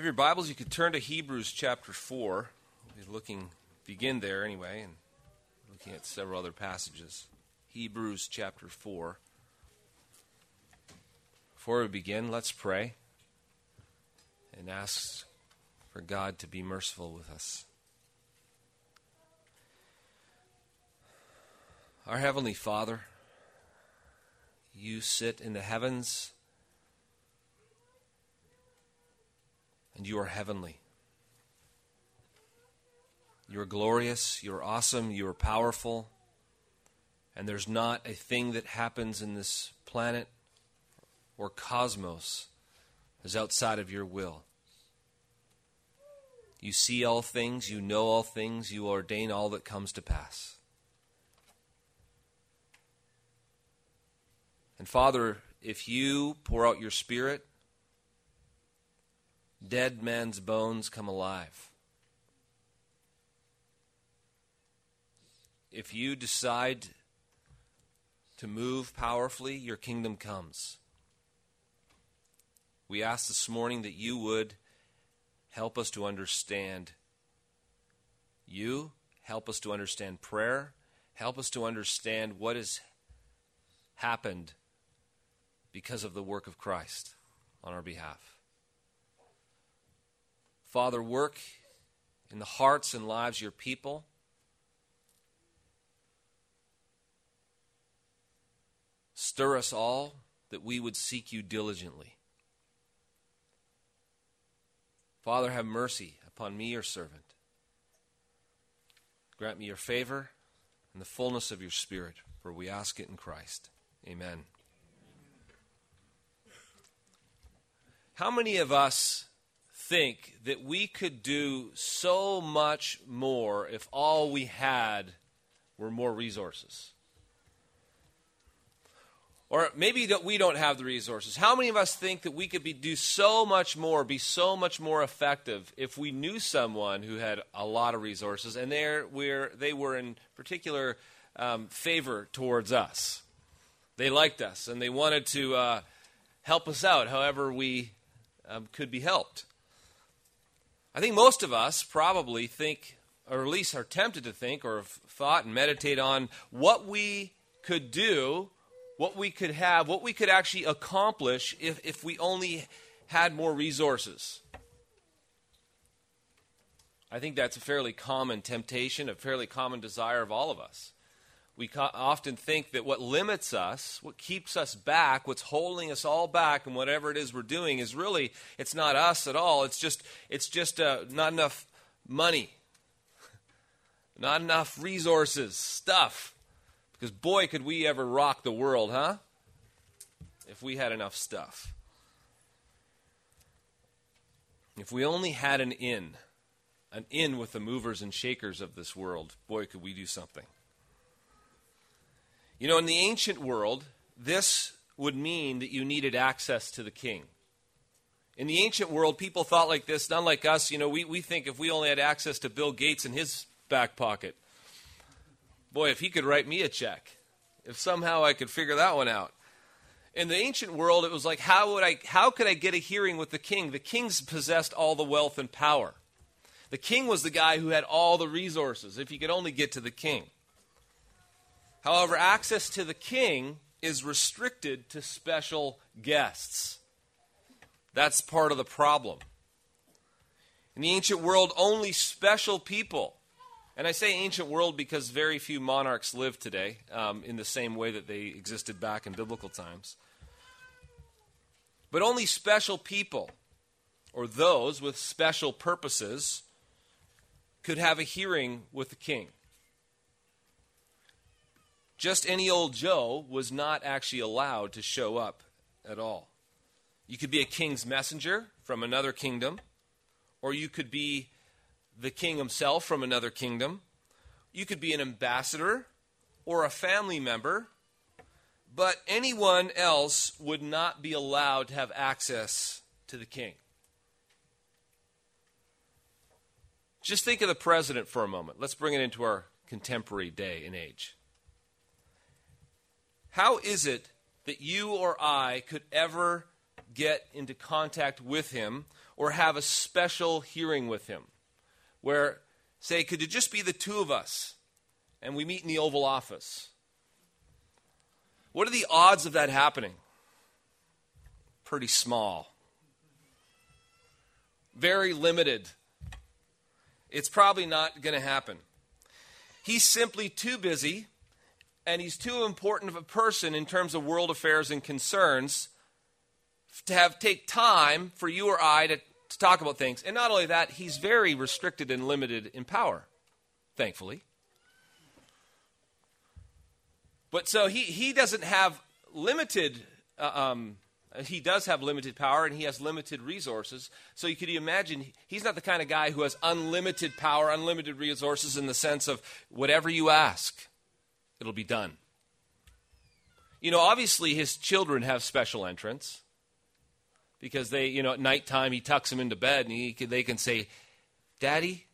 Have your Bibles, you could turn to Hebrews chapter 4. We'll be looking, begin there anyway, and looking at several other passages. Hebrews chapter 4. Before we begin, let's pray and ask for God to be merciful with us. Our Heavenly Father, you sit in the heavens and you are heavenly. You are glorious, you are awesome, you are powerful, and there's not a thing that happens in this planet or cosmos is outside of your will. You see all things, you know all things, you ordain all that comes to pass. And Father, if you pour out your Spirit, dead man's bones come alive. If you decide to move powerfully, your kingdom comes. We ask this morning that you would help us to understand you, help us to understand prayer, help us to understand what has happened because of the work of Christ on our behalf. Father, work in the hearts and lives of your people. Stir us all that we would seek you diligently. Father, have mercy upon me, your servant. Grant me your favor and the fullness of your Spirit, for we ask it in Christ. Amen. How many of us think that we could do so much more if all we had were more resources? Or maybe that we don't have the resources. How many of us think that we could be, do so much more, be so much more effective if we knew someone who had a lot of resources and they were, they were in particular um, favor towards us? They liked us and they wanted to uh, help us out however we um, could be helped. I think most of us probably think, or at least are tempted to think, or have thought and meditate on what we could do, what we could have, what we could actually accomplish if, if we only had more resources. I think that's a fairly common temptation, a fairly common desire of all of us we often think that what limits us, what keeps us back, what's holding us all back, and whatever it is we're doing is really it's not us at all. It's just it's just uh, not enough money, not enough resources, stuff. Because boy, could we ever rock the world, huh? If we had enough stuff. If we only had an in, an in with the movers and shakers of this world, boy, could we do something. You know, in the ancient world, this would mean that you needed access to the king. In the ancient world, people thought like this, not like us. You know, we, we think if we only had access to Bill Gates in his back pocket, boy, if he could write me a check, if somehow I could figure that one out. In the ancient world, it was like, how, would I, how could I get a hearing with the king? The kings possessed all the wealth and power. The king was the guy who had all the resources, if you could only get to the king. However, access to the king is restricted to special guests. That's part of the problem. In the ancient world, only special people, and I say ancient world because very few monarchs live today um, in the same way that they existed back in biblical times. But only special people, or those with special purposes, could have a hearing with the king just any old Joe was not actually allowed to show up at all. You could be a king's messenger from another kingdom, or you could be the king himself from another kingdom. You could be an ambassador or a family member, but anyone else would not be allowed to have access to the king. Just think of the president for a moment. Let's bring it into our contemporary day and age. How is it that you or I could ever get into contact with him or have a special hearing with him where, say, could it just be the two of us and we meet in the Oval Office? What are the odds of that happening? Pretty small. Very limited. It's probably not going to happen. He's simply too busy and he's too important of a person in terms of world affairs and concerns to have take time for you or I to, to talk about things. And not only that, he's very restricted and limited in power, thankfully. But so he, he doesn't have limited, uh, um, he does have limited power and he has limited resources. So you could imagine he's not the kind of guy who has unlimited power, unlimited resources in the sense of whatever you ask, it'll be done. You know, obviously his children have special entrance because they, you know, at nighttime he tucks them into bed and he, they can say, Daddy,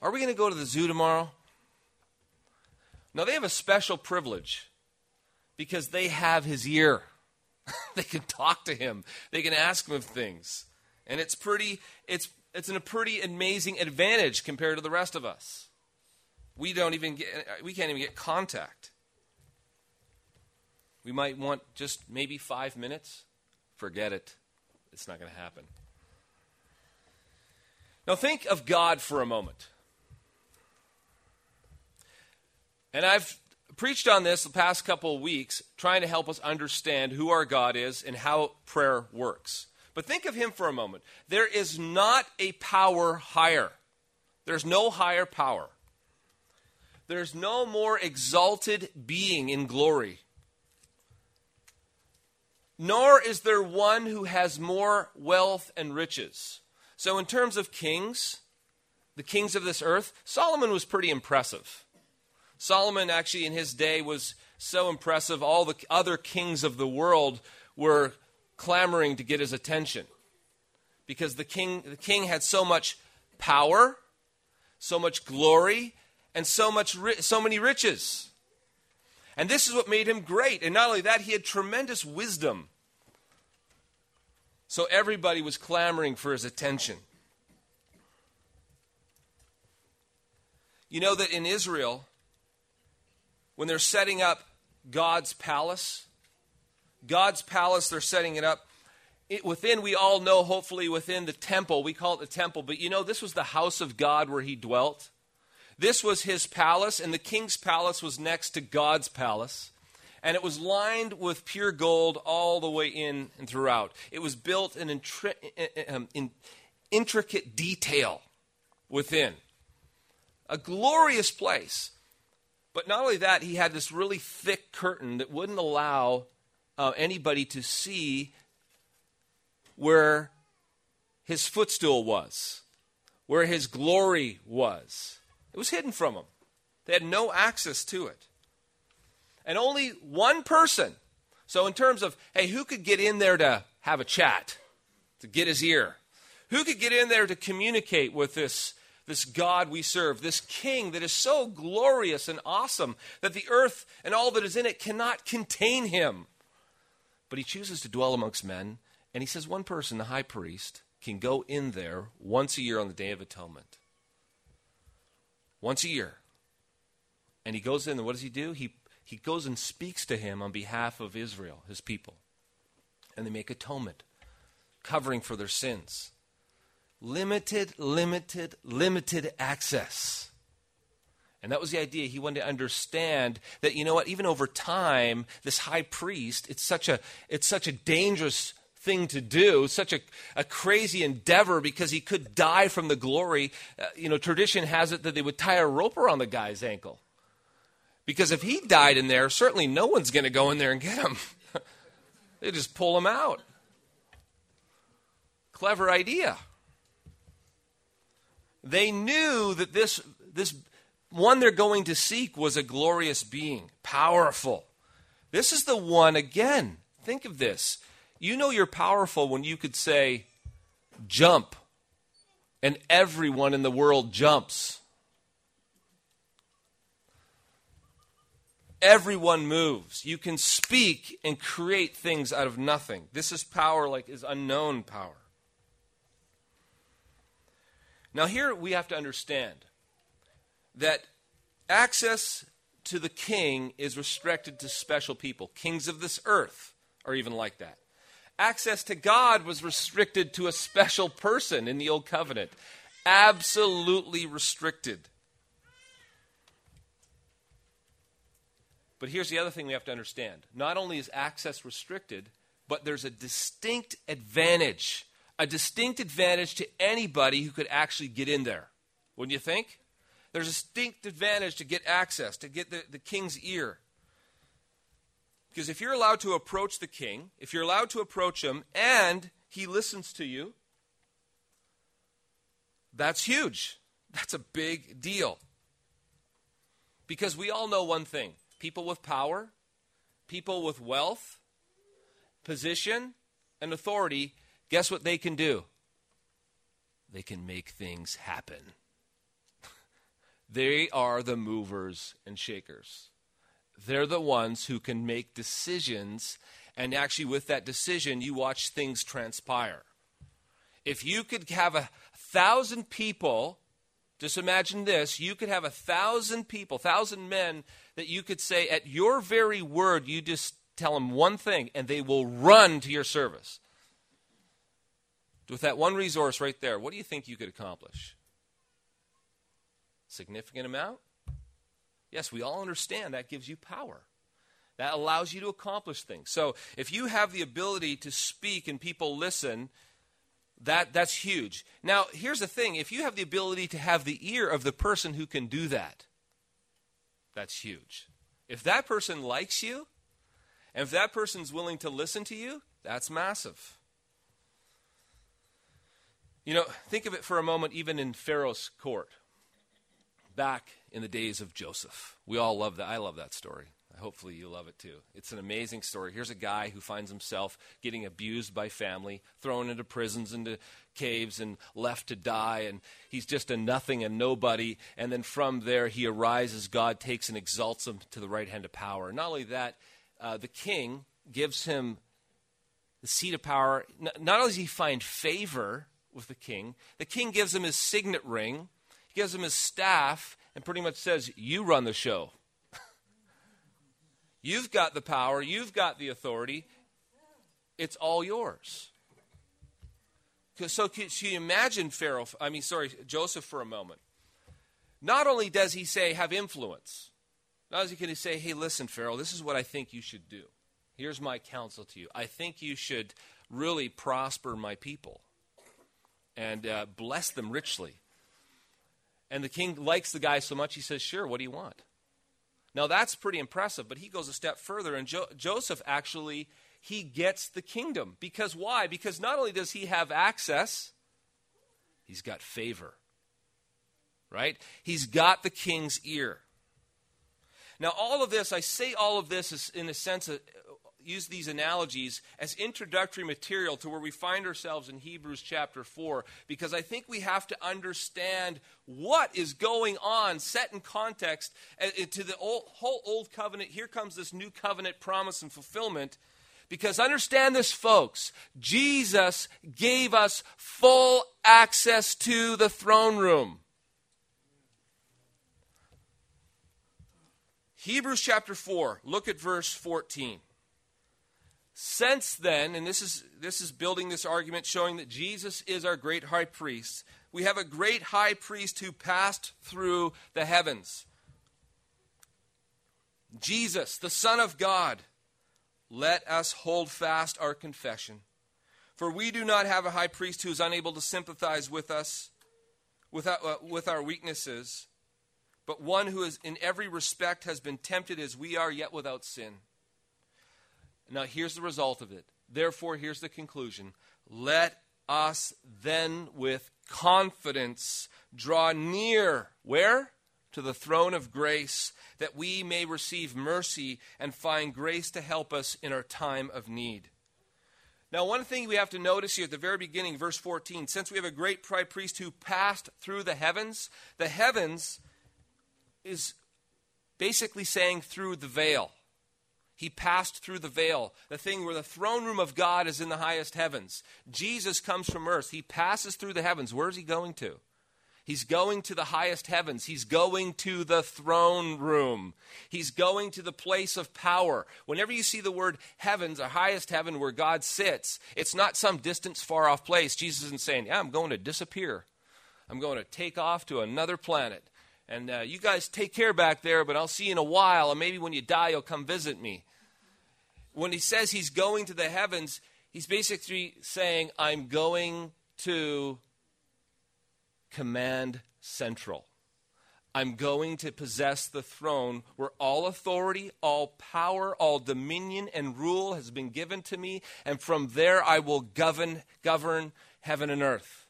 are we going to go to the zoo tomorrow? Now, they have a special privilege because they have his ear. they can talk to him, they can ask him of things. And it's pretty, it's, it's a pretty amazing advantage compared to the rest of us. We don't even get, we can't even get contact. We might want just maybe five minutes. Forget it. It's not going to happen. Now, think of God for a moment. And I've preached on this the past couple of weeks, trying to help us understand who our God is and how prayer works. But think of Him for a moment. There is not a power higher, there's no higher power. There's no more exalted being in glory. Nor is there one who has more wealth and riches. So, in terms of kings, the kings of this earth, Solomon was pretty impressive. Solomon, actually, in his day, was so impressive, all the other kings of the world were clamoring to get his attention because the king, the king had so much power, so much glory, and so, much, so many riches. And this is what made him great. And not only that, he had tremendous wisdom. So everybody was clamoring for his attention. You know that in Israel, when they're setting up God's palace. God's palace, they're setting it up. It, within, we all know, hopefully, within the temple, we call it the temple, but you know, this was the house of God where he dwelt. This was his palace, and the king's palace was next to God's palace. And it was lined with pure gold all the way in and throughout. It was built in, intri- um, in intricate detail within. A glorious place. But not only that, he had this really thick curtain that wouldn't allow uh, anybody to see where his footstool was, where his glory was. It was hidden from them. They had no access to it. And only one person. So, in terms of, hey, who could get in there to have a chat, to get his ear? Who could get in there to communicate with this this God we serve, this King that is so glorious and awesome that the earth and all that is in it cannot contain him. But he chooses to dwell amongst men, and he says one person, the high priest, can go in there once a year on the Day of Atonement. Once a year. And he goes in, and what does he do? He, he goes and speaks to him on behalf of Israel, his people. And they make atonement, covering for their sins limited, limited, limited access. And that was the idea. He wanted to understand that, you know what, even over time, this high priest, it's such a, it's such a dangerous thing to do, such a, a crazy endeavor because he could die from the glory. Uh, you know, tradition has it that they would tie a rope around the guy's ankle. Because if he died in there, certainly no one's going to go in there and get him. they just pull him out. Clever idea. They knew that this, this one they're going to seek was a glorious being, powerful. This is the one, again, think of this. You know you're powerful when you could say, jump, and everyone in the world jumps. Everyone moves. You can speak and create things out of nothing. This is power like is unknown power. Now, here we have to understand that access to the king is restricted to special people. Kings of this earth are even like that. Access to God was restricted to a special person in the Old Covenant. Absolutely restricted. But here's the other thing we have to understand not only is access restricted, but there's a distinct advantage. A distinct advantage to anybody who could actually get in there. Wouldn't you think? There's a distinct advantage to get access, to get the, the king's ear. Because if you're allowed to approach the king, if you're allowed to approach him and he listens to you, that's huge. That's a big deal. Because we all know one thing people with power, people with wealth, position, and authority, guess what they can do? They can make things happen. they are the movers and shakers. They're the ones who can make decisions, and actually, with that decision, you watch things transpire. If you could have a thousand people, just imagine this you could have a thousand people, thousand men that you could say, at your very word, you just tell them one thing, and they will run to your service. With that one resource right there, what do you think you could accomplish? Significant amount? Yes, we all understand that gives you power. That allows you to accomplish things. So if you have the ability to speak and people listen, that, that's huge. Now, here's the thing if you have the ability to have the ear of the person who can do that, that's huge. If that person likes you, and if that person's willing to listen to you, that's massive. You know, think of it for a moment, even in Pharaoh's court, back in the days of Joseph. We all love that. I love that story. Hopefully, you love it too. It's an amazing story. Here's a guy who finds himself getting abused by family, thrown into prisons, into caves, and left to die. And he's just a nothing and nobody. And then from there, he arises. God takes and exalts him to the right hand of power. Not only that, uh, the king gives him the seat of power. Not only does he find favor with the king, the king gives him his signet ring, gives him his staff, and pretty much says, You run the show. You've got the power, you've got the authority. It's all yours. So, can you imagine Pharaoh, I mean, sorry, Joseph for a moment? Not only does he say, have influence, not only can he say, hey, listen, Pharaoh, this is what I think you should do. Here's my counsel to you. I think you should really prosper my people and uh, bless them richly. And the king likes the guy so much, he says, Sure, what do you want? Now that's pretty impressive, but he goes a step further, and jo- Joseph actually he gets the kingdom. Because why? Because not only does he have access, he's got favor. Right? He's got the king's ear. Now, all of this, I say all of this is in a sense use these analogies as introductory material to where we find ourselves in Hebrews chapter 4 because I think we have to understand what is going on, set in context uh, to the old, whole old covenant. Here comes this new covenant promise and fulfillment. Because understand this, folks, Jesus gave us full access to the throne room. Hebrews chapter 4, look at verse 14. Since then, and this is, this is building this argument showing that Jesus is our great high priest, we have a great high priest who passed through the heavens. Jesus, the Son of God, let us hold fast our confession. For we do not have a high priest who is unable to sympathize with us, with our, uh, with our weaknesses, but one who is in every respect has been tempted as we are, yet without sin. Now, here's the result of it. Therefore, here's the conclusion. Let us then with confidence draw near. Where? To the throne of grace, that we may receive mercy and find grace to help us in our time of need. Now, one thing we have to notice here at the very beginning, verse 14, since we have a great high priest who passed through the heavens, the heavens is basically saying through the veil. He passed through the veil, the thing where the throne room of God is in the highest heavens. Jesus comes from earth. He passes through the heavens. Where is he going to? He's going to the highest heavens. He's going to the throne room. He's going to the place of power. Whenever you see the word heavens, or highest heaven where God sits, it's not some distance, far off place. Jesus isn't saying, Yeah, I'm going to disappear. I'm going to take off to another planet. And uh, you guys take care back there, but I'll see you in a while, and maybe when you die, you'll come visit me. When he says he's going to the heavens, he's basically saying, I'm going to command central. I'm going to possess the throne where all authority, all power, all dominion and rule has been given to me, and from there I will govern, govern heaven and earth.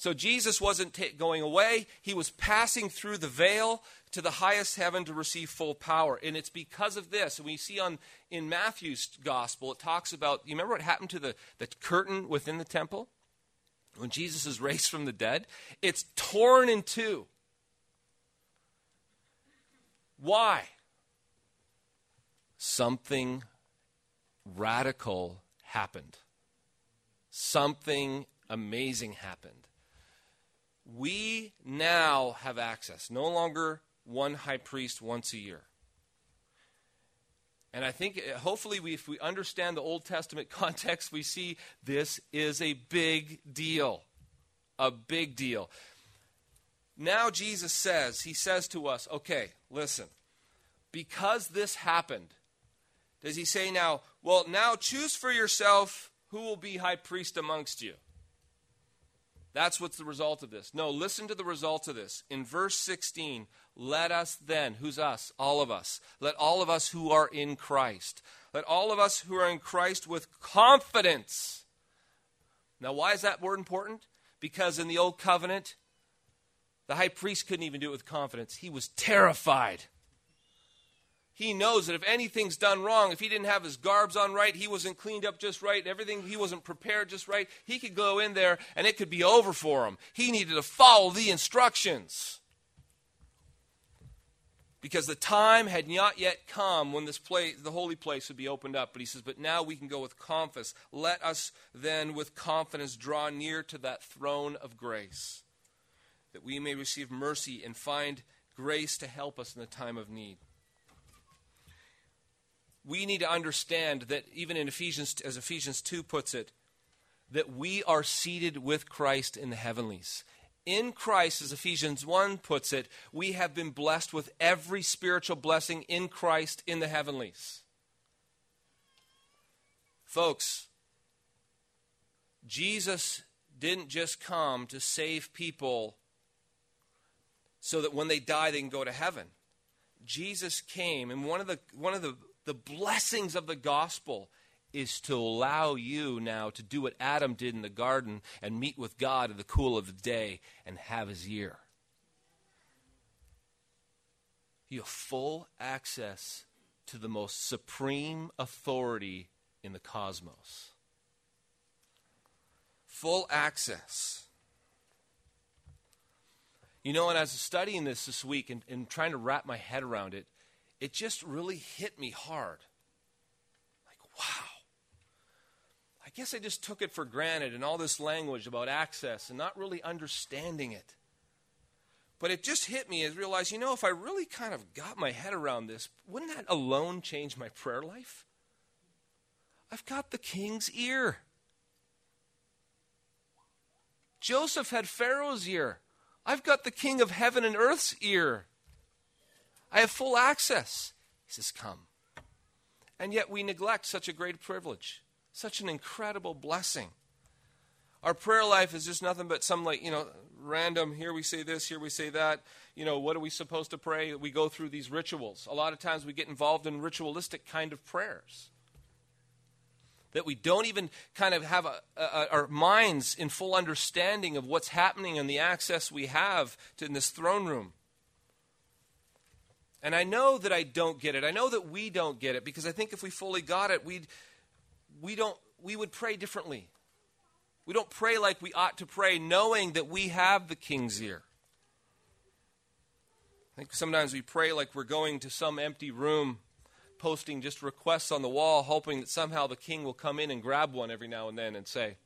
So Jesus wasn't t- going away, he was passing through the veil to the highest heaven to receive full power. And it's because of this. And we see on in Matthew's gospel, it talks about you remember what happened to the, the curtain within the temple? when Jesus is raised from the dead, it's torn in two. Why? Something radical happened. Something amazing happened. We now have access, no longer one high priest once a year. And I think uh, hopefully we, if we understand the Old Testament context, we see this is a big deal. A big deal. Now Jesus says, He says to us, okay, listen, because this happened, does He say now, well, now choose for yourself who will be high priest amongst you? That's what's the result of this. No, listen to the result of this. In verse 16, let us then, who's us? All of us. Let all of us who are in Christ. Let all of us who are in Christ with confidence. Now, why is that word important? Because in the old covenant, the high priest couldn't even do it with confidence. He was terrified. He knows that if anything's done wrong, if he didn't have his garbs on right, he wasn't cleaned up just right, everything, he wasn't prepared just right, he could go in there and it could be over for him. He needed to follow the instructions. Because the time had not yet come when this place, the holy place would be opened up. But he says, But now we can go with confidence. Let us then with confidence draw near to that throne of grace, that we may receive mercy and find grace to help us in the time of need we need to understand that even in Ephesians, as Ephesians 2 puts it, that we are seated with Christ in the heavenlies. In Christ, as Ephesians 1 puts it, we have been blessed with every spiritual blessing in Christ in the heavenlies. Folks, Jesus didn't just come to save people so that when they die they can go to heaven. Jesus came, and one of the, one of the the blessings of the gospel is to allow you now to do what Adam did in the garden and meet with God in the cool of the day and have his ear. You have full access to the most supreme authority in the cosmos. Full access. You know, and as I was studying this this week and, and trying to wrap my head around it, it just really hit me hard. Like, wow. I guess I just took it for granted and all this language about access and not really understanding it. But it just hit me as realized, you know, if I really kind of got my head around this, wouldn't that alone change my prayer life? I've got the king's ear. Joseph had Pharaoh's ear. I've got the king of heaven and earth's ear. I have full access. He says, Come. And yet we neglect such a great privilege, such an incredible blessing. Our prayer life is just nothing but some, like, you know, random, here we say this, here we say that. You know, what are we supposed to pray? We go through these rituals. A lot of times we get involved in ritualistic kind of prayers. That we don't even kind of have a, a, our minds in full understanding of what's happening and the access we have to in this throne room. And I know that I don't get it. I know that we don't get it because I think if we fully got it, we'd, we, don't, we would pray differently. We don't pray like we ought to pray, knowing that we have the king's ear. I think sometimes we pray like we're going to some empty room, posting just requests on the wall, hoping that somehow the king will come in and grab one every now and then and say,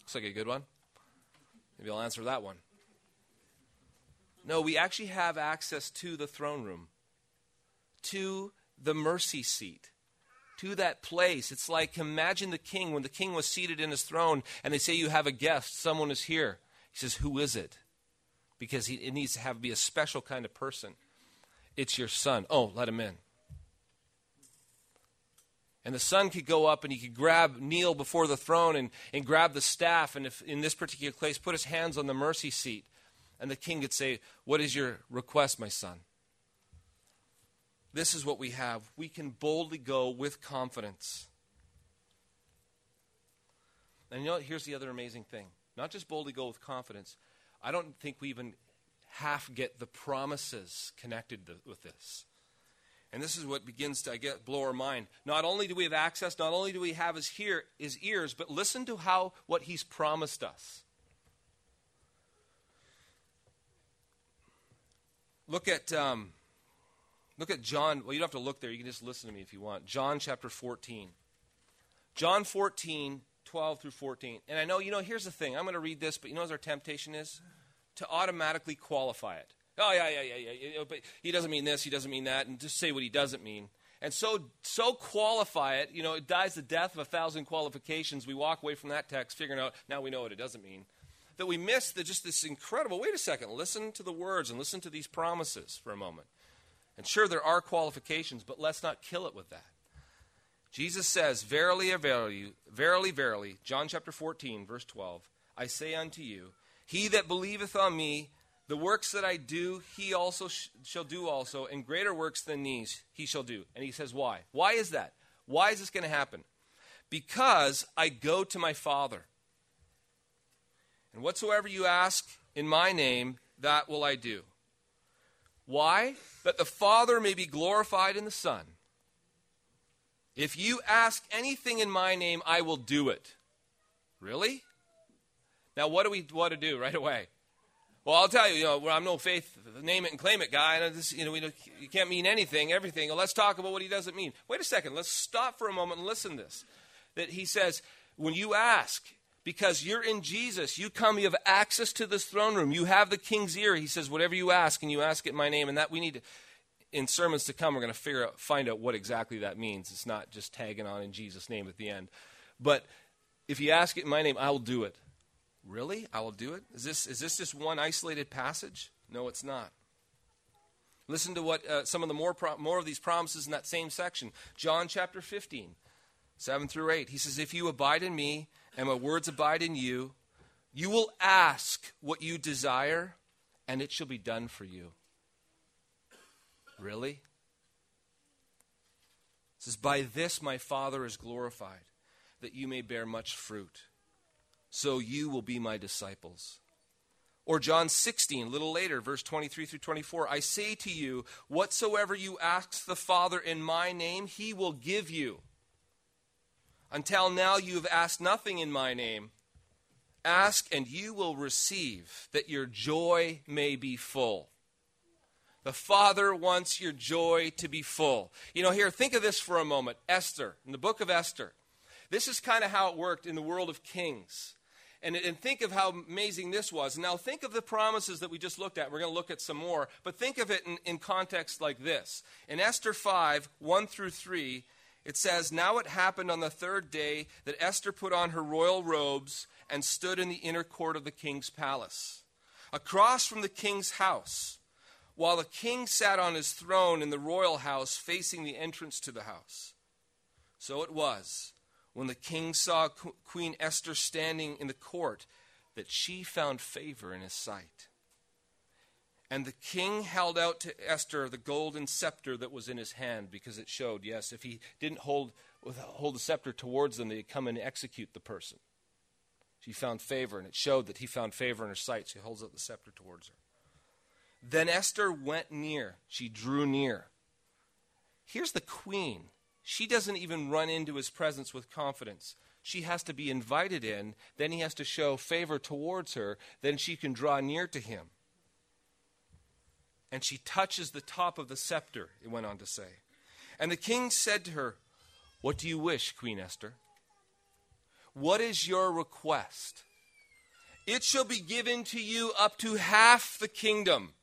Looks like a good one. Maybe I'll answer that one. No, we actually have access to the throne room, to the mercy seat, to that place. It's like imagine the king when the king was seated in his throne and they say, You have a guest, someone is here. He says, Who is it? Because he, it needs to have be a special kind of person. It's your son. Oh, let him in. And the son could go up and he could grab, kneel before the throne and, and grab the staff, and if in this particular place, put his hands on the mercy seat. And the king could say, What is your request, my son? This is what we have. We can boldly go with confidence. And you know, here's the other amazing thing. Not just boldly go with confidence. I don't think we even half get the promises connected to, with this. And this is what begins to I get blow our mind. Not only do we have access, not only do we have his hear his ears, but listen to how what he's promised us. Look at um, look at John. Well, you don't have to look there. You can just listen to me if you want. John chapter 14. John 14, 12 through 14. And I know, you know, here's the thing. I'm going to read this, but you know what our temptation is? To automatically qualify it. Oh, yeah, yeah, yeah, yeah. But he doesn't mean this, he doesn't mean that, and just say what he doesn't mean. And so, so qualify it, you know, it dies the death of a thousand qualifications. We walk away from that text figuring out, now we know what it doesn't mean. That we miss the, just this incredible, wait a second, listen to the words and listen to these promises for a moment. And sure, there are qualifications, but let's not kill it with that. Jesus says, Verily, verily, verily, verily, John chapter 14, verse 12, I say unto you, He that believeth on me, the works that I do, he also sh- shall do also, and greater works than these he shall do. And he says, Why? Why is that? Why is this going to happen? Because I go to my Father. And whatsoever you ask in my name, that will I do. Why? That the Father may be glorified in the Son. If you ask anything in my name, I will do it. Really? Now, what do we want to do right away? Well, I'll tell you, you know, I'm no faith, name it and claim it guy. And this, you know, you can't mean anything, everything. Well, let's talk about what he doesn't mean. Wait a second. Let's stop for a moment and listen to this. That he says, when you ask, because you're in Jesus, you come, you have access to this throne room. You have the king's ear. He says, whatever you ask, and you ask it in my name. And that we need to, in sermons to come, we're going to figure out, find out what exactly that means. It's not just tagging on in Jesus' name at the end. But if you ask it in my name, I will do it. Really? I will do it? Is this, is this just one isolated passage? No, it's not. Listen to what uh, some of the more, pro- more of these promises in that same section. John chapter 15, 7 through 8. He says, If you abide in me and my words abide in you, you will ask what you desire, and it shall be done for you. Really? It says, By this my Father is glorified, that you may bear much fruit so you will be my disciples. Or John 16, a little later, verse 23 through 24 I say to you, whatsoever you ask the Father in my name, he will give you. Until now you have asked nothing in my name. Ask and you will receive, that your joy may be full. The Father wants your joy to be full. You know, here, think of this for a moment. Esther, in the book of Esther. This is kind of how it worked in the world of kings. And, and think of how amazing this was. Now, think of the promises that we just looked at. We're going to look at some more. But think of it in, in context like this. In Esther 5, 1 through 3, it says, Now it happened on the third day that Esther put on her royal robes and stood in the inner court of the king's palace, across from the king's house, while the king sat on his throne in the royal house facing the entrance to the house. So it was when the king saw Queen Esther standing in the court, that she found favor in his sight. And the king held out to Esther the golden scepter that was in his hand because it showed, yes, if he didn't hold, hold the scepter towards them, they'd come and execute the person. She found favor, and it showed that he found favor in her sight. So he holds out the scepter towards her. Then Esther went near. She drew near. Here's the queen she doesn't even run into his presence with confidence. She has to be invited in, then he has to show favor towards her, then she can draw near to him. And she touches the top of the scepter, it went on to say. And the king said to her, What do you wish, Queen Esther? What is your request? It shall be given to you up to half the kingdom.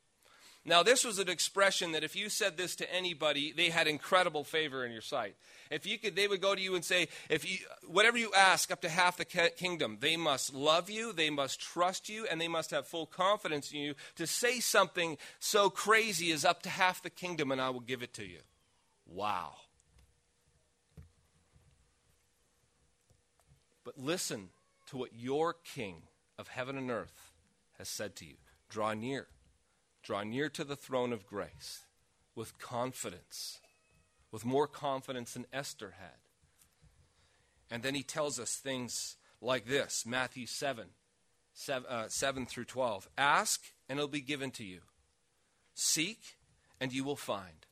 Now, this was an expression that if you said this to anybody, they had incredible favor in your sight. If you could, they would go to you and say, if you, whatever you ask, up to half the kingdom, they must love you, they must trust you, and they must have full confidence in you to say something so crazy as up to half the kingdom, and I will give it to you. Wow. But listen to what your King of heaven and earth has said to you. Draw near Draw near to the throne of grace with confidence, with more confidence than Esther had. And then he tells us things like this Matthew 7, 7, uh, 7 through 12. Ask, and it'll be given to you. Seek, and you will find.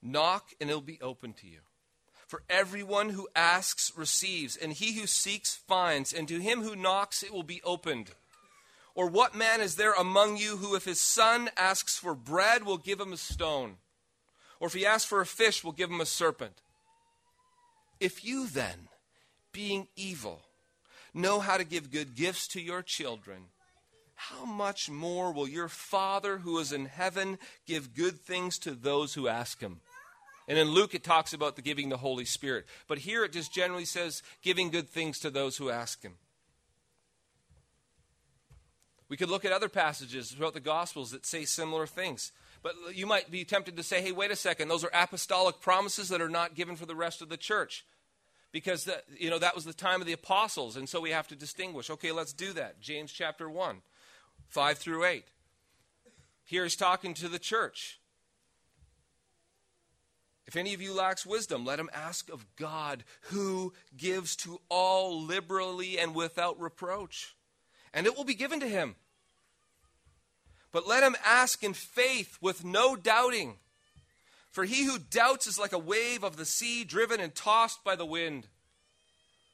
Knock, and it'll be open to you. For everyone who asks receives, and he who seeks finds, and to him who knocks it will be opened. Or what man is there among you who, if his son asks for bread, will give him a stone? Or if he asks for a fish, will give him a serpent? If you then, being evil, know how to give good gifts to your children, how much more will your Father who is in heaven give good things to those who ask him? And in Luke, it talks about the giving the Holy Spirit. But here it just generally says giving good things to those who ask him. We could look at other passages throughout the Gospels that say similar things. But you might be tempted to say, hey, wait a second, those are apostolic promises that are not given for the rest of the church. Because the, you know that was the time of the apostles, and so we have to distinguish. Okay, let's do that. James chapter 1, 5 through 8. Here he's talking to the church. If any of you lacks wisdom, let him ask of God, who gives to all liberally and without reproach and it will be given to him. But let him ask in faith with no doubting. For he who doubts is like a wave of the sea driven and tossed by the wind.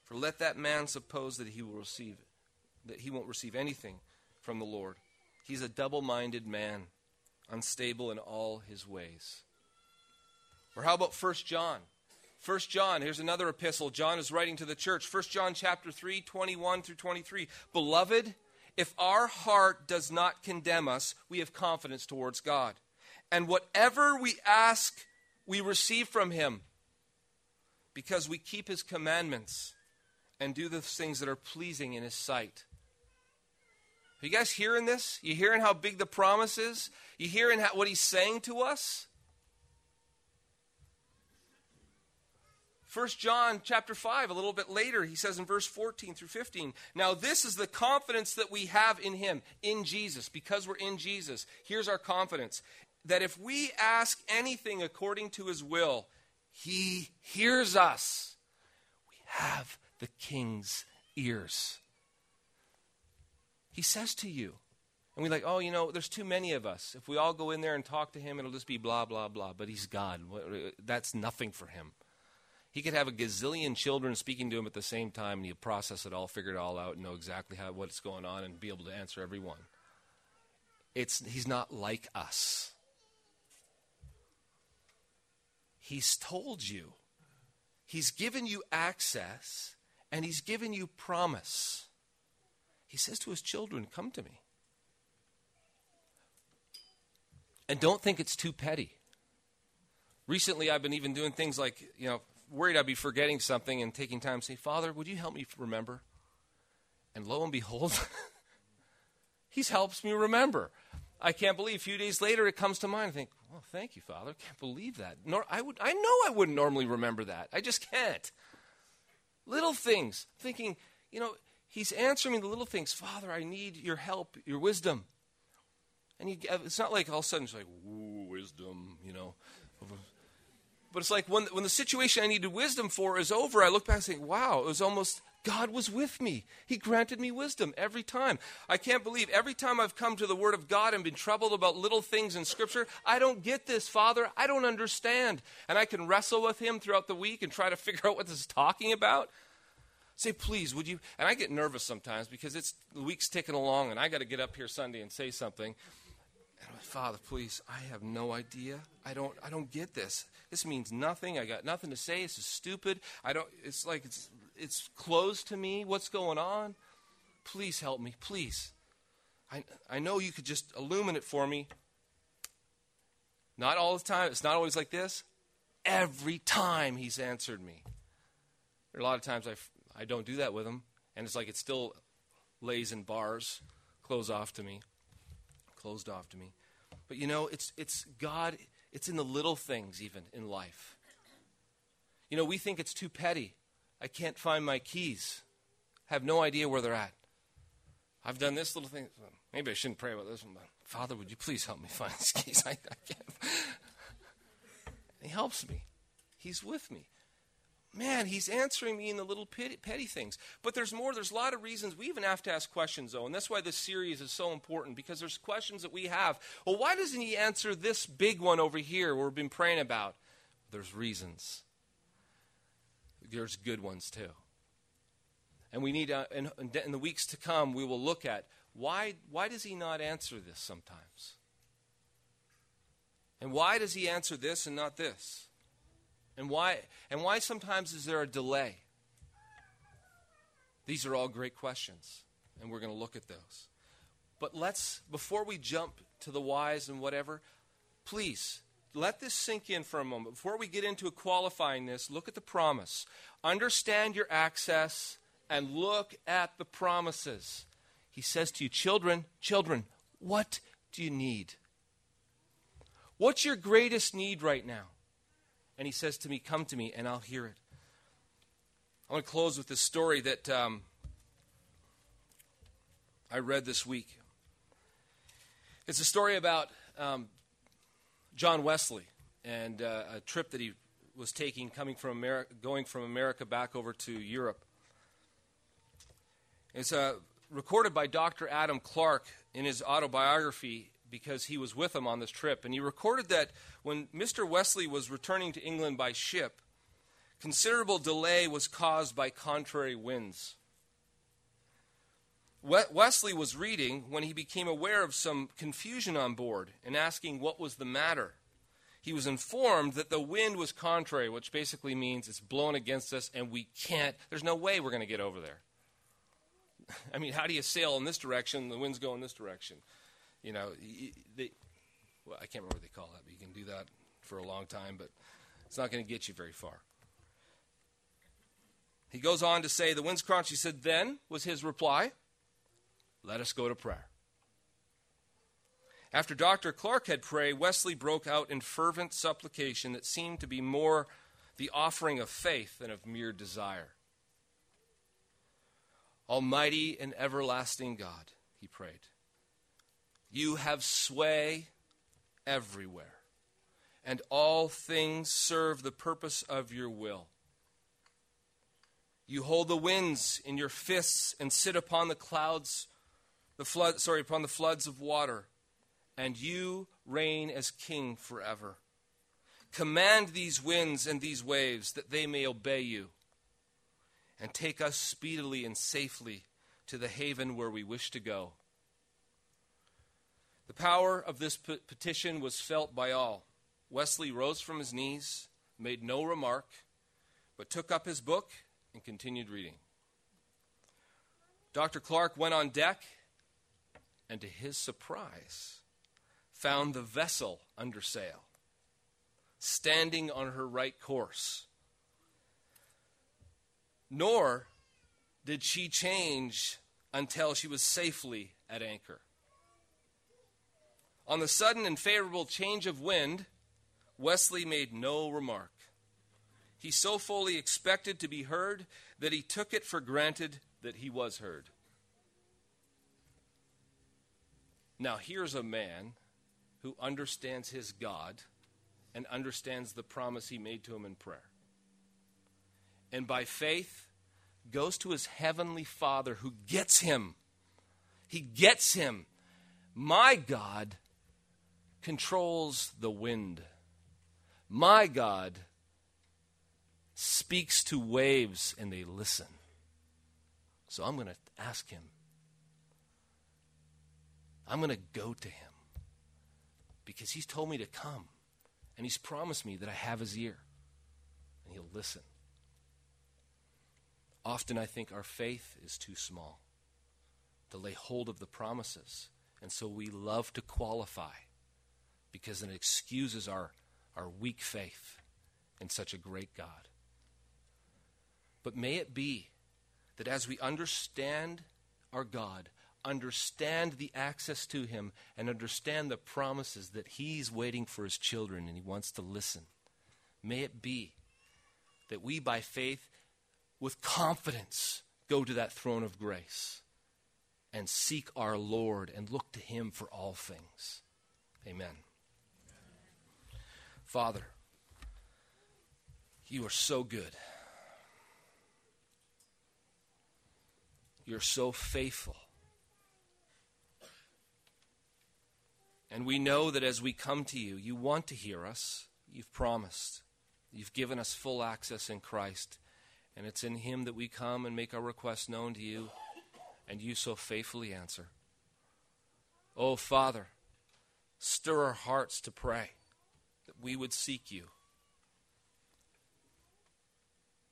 For let that man suppose that he will receive that he won't receive anything from the Lord. He's a double-minded man, unstable in all his ways. Or how about 1 John? 1 John, here's another epistle John is writing to the church. 1 John chapter 3, 21 through 23. Beloved, if our heart does not condemn us, we have confidence towards God. And whatever we ask, we receive from him because we keep his commandments and do the things that are pleasing in his sight. Are you guys hearing this? You hearing how big the promise is? You hearing how, what he's saying to us? 1 John chapter 5, a little bit later, he says in verse 14 through 15, Now this is the confidence that we have in him, in Jesus, because we're in Jesus. Here's our confidence that if we ask anything according to his will, he hears us. We have the king's ears. He says to you, and we're like, oh, you know, there's too many of us. If we all go in there and talk to him, it'll just be blah, blah, blah. But he's God. Uh, that's nothing for him. He could have a gazillion children speaking to him at the same time, and he'd process it all, figure it all out, and know exactly how, what's going on, and be able to answer everyone. It's, he's not like us. He's told you. He's given you access, and he's given you promise. He says to his children, Come to me. And don't think it's too petty. Recently, I've been even doing things like, you know, worried I'd be forgetting something and taking time to say, Father, would you help me remember? And lo and behold, He's helps me remember. I can't believe a few days later it comes to mind. I think, well, thank you, Father. I can't believe that. Nor, I, would, I know I wouldn't normally remember that. I just can't. Little things. Thinking, you know, He's answering the little things. Father, I need your help, your wisdom. And he, it's not like all of a sudden it's like, ooh, wisdom, you know. But it's like when, when the situation I needed wisdom for is over, I look back and say, wow, it was almost God was with me. He granted me wisdom every time. I can't believe every time I've come to the Word of God and been troubled about little things in Scripture, I don't get this, Father. I don't understand. And I can wrestle with Him throughout the week and try to figure out what this is talking about. Say, please, would you? And I get nervous sometimes because it's the week's ticking along and I got to get up here Sunday and say something. Father, please, I have no idea. I don't I don't get this. This means nothing. I got nothing to say. This is stupid. I don't it's like it's it's closed to me. What's going on? Please help me, please. I I know you could just illuminate for me. Not all the time. It's not always like this. Every time he's answered me. There are a lot of times I, I don't do that with him, and it's like it still lays in bars, closed off to me, closed off to me. But you know, it's, it's God, it's in the little things even in life. You know, we think it's too petty. I can't find my keys, have no idea where they're at. I've done this little thing. Maybe I shouldn't pray about this one, but Father, would you please help me find these keys? I, I can't. he helps me. He's with me. Man, he's answering me in the little petty, petty, things. But there's more. There's a lot of reasons. We even have to ask questions, though. And that's why this series is so important because there's questions that we have. Well, why doesn't he answer this big one over here we've been praying about? There's reasons. There's good ones, too. And we need, uh, in, in the weeks to come, we will look at why, why does he not answer this sometimes? And why does he answer this and not this? And why, and why sometimes is there a delay? These are all great questions, and we're going to look at those. But let's, before we jump to the whys and whatever, please let this sink in for a moment. Before we get into qualifying this, look at the promise. Understand your access and look at the promises. He says to you, Children, children, what do you need? What's your greatest need right now? And he says to me, Come to me, and I'll hear it. I want to close with this story that um, I read this week. It's a story about um, John Wesley and uh, a trip that he was taking, coming from America, going from America back over to Europe. It's uh, recorded by Dr. Adam Clarke in his autobiography because he was with him on this trip. And he recorded that when Mr. Wesley was returning to England by ship, considerable delay was caused by contrary winds. Wesley was reading when he became aware of some confusion on board and asking what was the matter. He was informed that the wind was contrary, which basically means it's blowing against us and we can't, there's no way we're going to get over there. I mean, how do you sail in this direction? The wind's going this direction you know, they, well, I can't remember what they call that, but you can do that for a long time, but it's not going to get you very far. He goes on to say, the wind's crunch. He said, then was his reply, let us go to prayer. After Dr. Clarke had prayed, Wesley broke out in fervent supplication that seemed to be more the offering of faith than of mere desire. Almighty and everlasting God, he prayed. You have sway everywhere, and all things serve the purpose of your will. You hold the winds in your fists and sit upon the clouds, the flood, sorry, upon the floods of water, and you reign as king forever. Command these winds and these waves that they may obey you, and take us speedily and safely to the haven where we wish to go. The power of this petition was felt by all. Wesley rose from his knees, made no remark, but took up his book and continued reading. Dr. Clarke went on deck and, to his surprise, found the vessel under sail, standing on her right course. Nor did she change until she was safely at anchor. On the sudden and favorable change of wind, Wesley made no remark. He so fully expected to be heard that he took it for granted that he was heard. Now, here's a man who understands his God and understands the promise he made to him in prayer. And by faith, goes to his heavenly Father who gets him. He gets him. My God controls the wind. My God speaks to waves and they listen. So I'm going to ask him. I'm going to go to him because he's told me to come and he's promised me that I have his ear and he'll listen. Often I think our faith is too small to lay hold of the promises, and so we love to qualify because it excuses our, our weak faith in such a great God. But may it be that as we understand our God, understand the access to Him, and understand the promises that He's waiting for His children and He wants to listen, may it be that we, by faith, with confidence, go to that throne of grace and seek our Lord and look to Him for all things. Amen. Father, you are so good. You're so faithful. And we know that as we come to you, you want to hear us. You've promised. You've given us full access in Christ. And it's in Him that we come and make our requests known to you, and you so faithfully answer. Oh, Father, stir our hearts to pray we would seek you,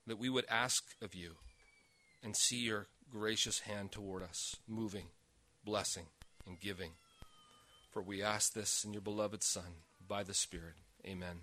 that we would ask of you and see your gracious hand toward us, moving, blessing, and giving. For we ask this in your beloved Son, by the Spirit. Amen.